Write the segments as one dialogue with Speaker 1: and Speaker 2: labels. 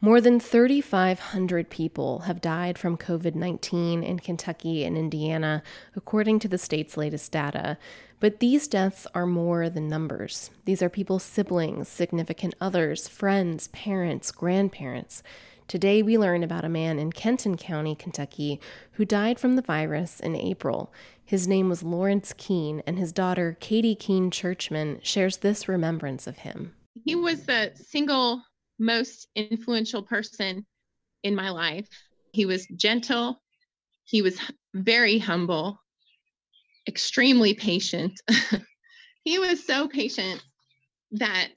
Speaker 1: More than 3,500 people have died from COVID 19 in Kentucky and Indiana, according to the state's latest data. But these deaths are more than numbers. These are people's siblings, significant others, friends, parents, grandparents. Today, we learn about a man in Kenton County, Kentucky, who died from the virus in April. His name was Lawrence Keene, and his daughter, Katie Keene Churchman, shares this remembrance of him.
Speaker 2: He was the single most influential person in my life. He was gentle, he was very humble, extremely patient. he was so patient that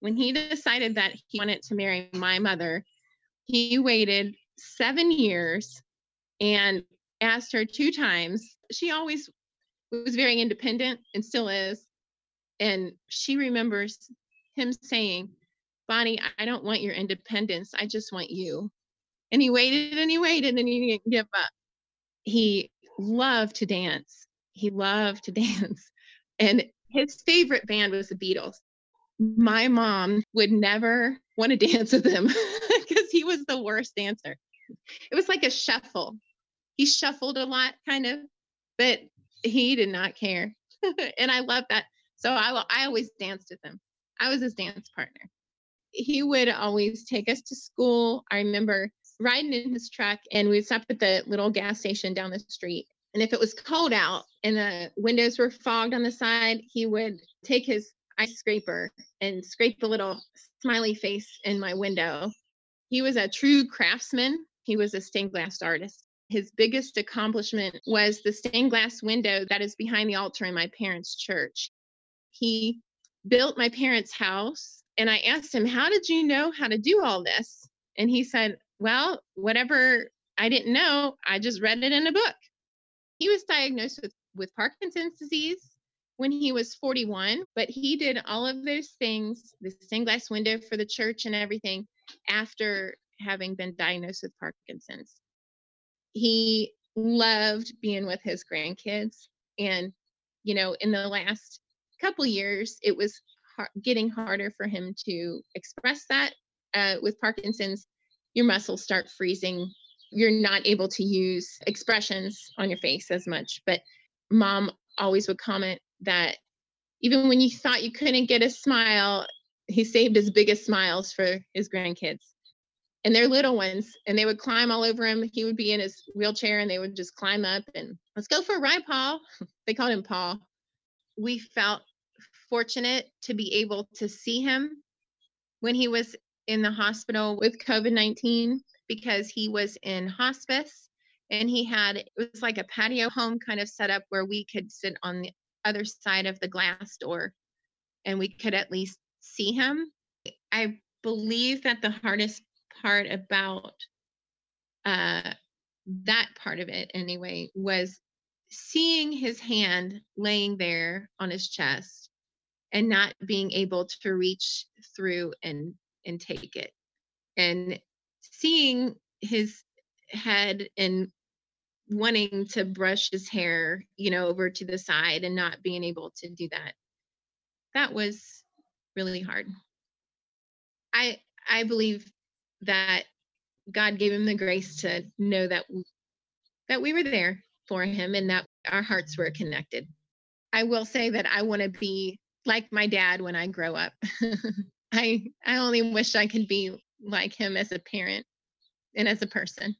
Speaker 2: when he decided that he wanted to marry my mother, he waited seven years and asked her two times. She always was very independent and still is. And she remembers him saying, Bonnie, I don't want your independence. I just want you. And he waited and he waited and he didn't give up. He loved to dance. He loved to dance. And his favorite band was the Beatles. My mom would never want to dance with him because he was the worst dancer. It was like a shuffle. He shuffled a lot, kind of, but he did not care. and I love that. So I, I always danced with him. I was his dance partner he would always take us to school. I remember riding in his truck and we'd stop at the little gas station down the street. And if it was cold out and the windows were fogged on the side, he would take his ice scraper and scrape a little smiley face in my window. He was a true craftsman. He was a stained glass artist. His biggest accomplishment was the stained glass window that is behind the altar in my parents' church. He built my parents' house and I asked him, How did you know how to do all this? And he said, Well, whatever I didn't know, I just read it in a book. He was diagnosed with, with Parkinson's disease when he was 41, but he did all of those things, the stained glass window for the church and everything, after having been diagnosed with Parkinson's. He loved being with his grandkids. And, you know, in the last couple years, it was getting harder for him to express that. Uh, with Parkinson's, your muscles start freezing. You're not able to use expressions on your face as much. But mom always would comment that even when you thought you couldn't get a smile, he saved his biggest smiles for his grandkids. And they're little ones, and they would climb all over him. He would be in his wheelchair, and they would just climb up and let's go for a ride, Paul. They called him Paul. We felt fortunate to be able to see him when he was in the hospital with COVID 19 because he was in hospice and he had it was like a patio home kind of setup where we could sit on the other side of the glass door and we could at least see him. I believe that the hardest part about uh, that part of it, anyway, was seeing his hand laying there on his chest and not being able to reach through and and take it. And seeing his head and wanting to brush his hair you know over to the side and not being able to do that that was really hard. I i believe that god gave him the grace to know that that we were there for him and that our hearts were connected. I will say that i want to be like my dad when I grow up. I I only wish I could be like him as a parent and as a person.